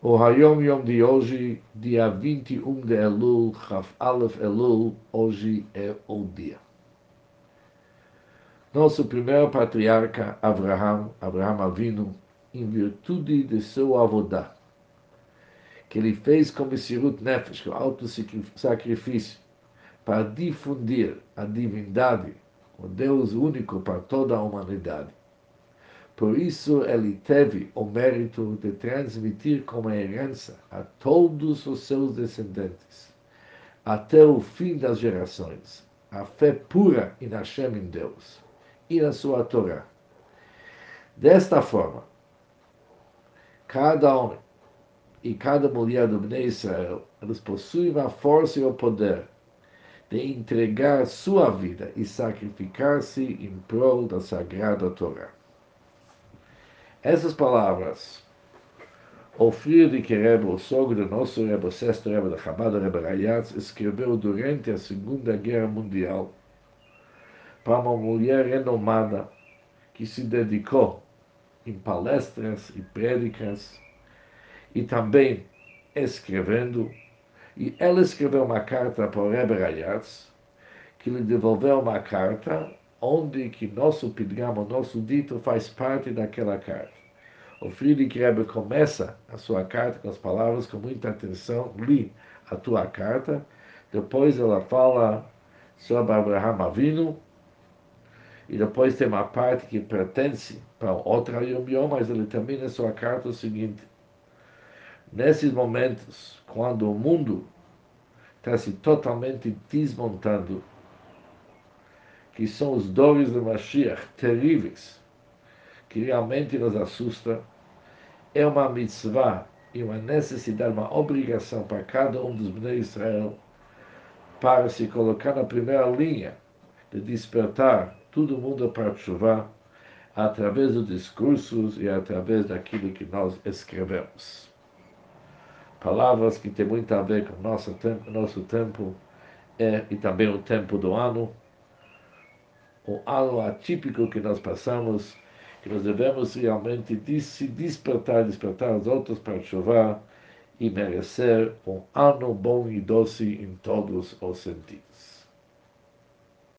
O Hayom Yom de hoje, dia 21 de Elul, Chaf Aleph Elul, hoje é o dia. Nosso primeiro patriarca, Abraham, Abraham Avinu, em virtude de seu avodá, que ele fez como Sirut Nefesh, o auto-sacrifício, para difundir a divindade, o Deus único para toda a humanidade por isso, ele teve o mérito de transmitir como herança a todos os seus descendentes, até o fim das gerações, a fé pura em Hashem em Deus e na sua Torá. Desta forma, cada homem e cada mulher do Bnei Israel, eles possuem a força e o poder de entregar sua vida e sacrificar-se em prol da sagrada Torá. Essas palavras, o filho de Kerebo, o sogro nosso Rebbe, o sexto Rebbe da Chabad, Rebbe Rayatz, escreveu durante a Segunda Guerra Mundial para uma mulher renomada que se dedicou em palestras e prédicas e também escrevendo. E ela escreveu uma carta para o Rebbe que lhe devolveu uma carta onde que nosso pidgamo, nosso dito faz parte daquela carta. O Friedrich Rebbe começa a sua carta com as palavras com muita atenção, li a tua carta, depois ela fala sobre Abraham Avinu, e depois tem uma parte que pertence para outra Yom, mas ele termina a sua carta o seguinte, nesses momentos, quando o mundo está se totalmente desmontando, que são os dores do Mashiach terríveis, que realmente nos assusta, é uma mitzvah e uma necessidade, uma obrigação para cada um dos Bnei Israel para se colocar na primeira linha de despertar todo mundo para chuva através dos discursos e através daquilo que nós escrevemos. Palavras que têm muito a ver com nosso tempo, nosso tempo é, e também o tempo do ano, o ano atípico que nós passamos, que nós devemos realmente se despertar, despertar os outros para chover e merecer um ano bom e doce em todos os sentidos.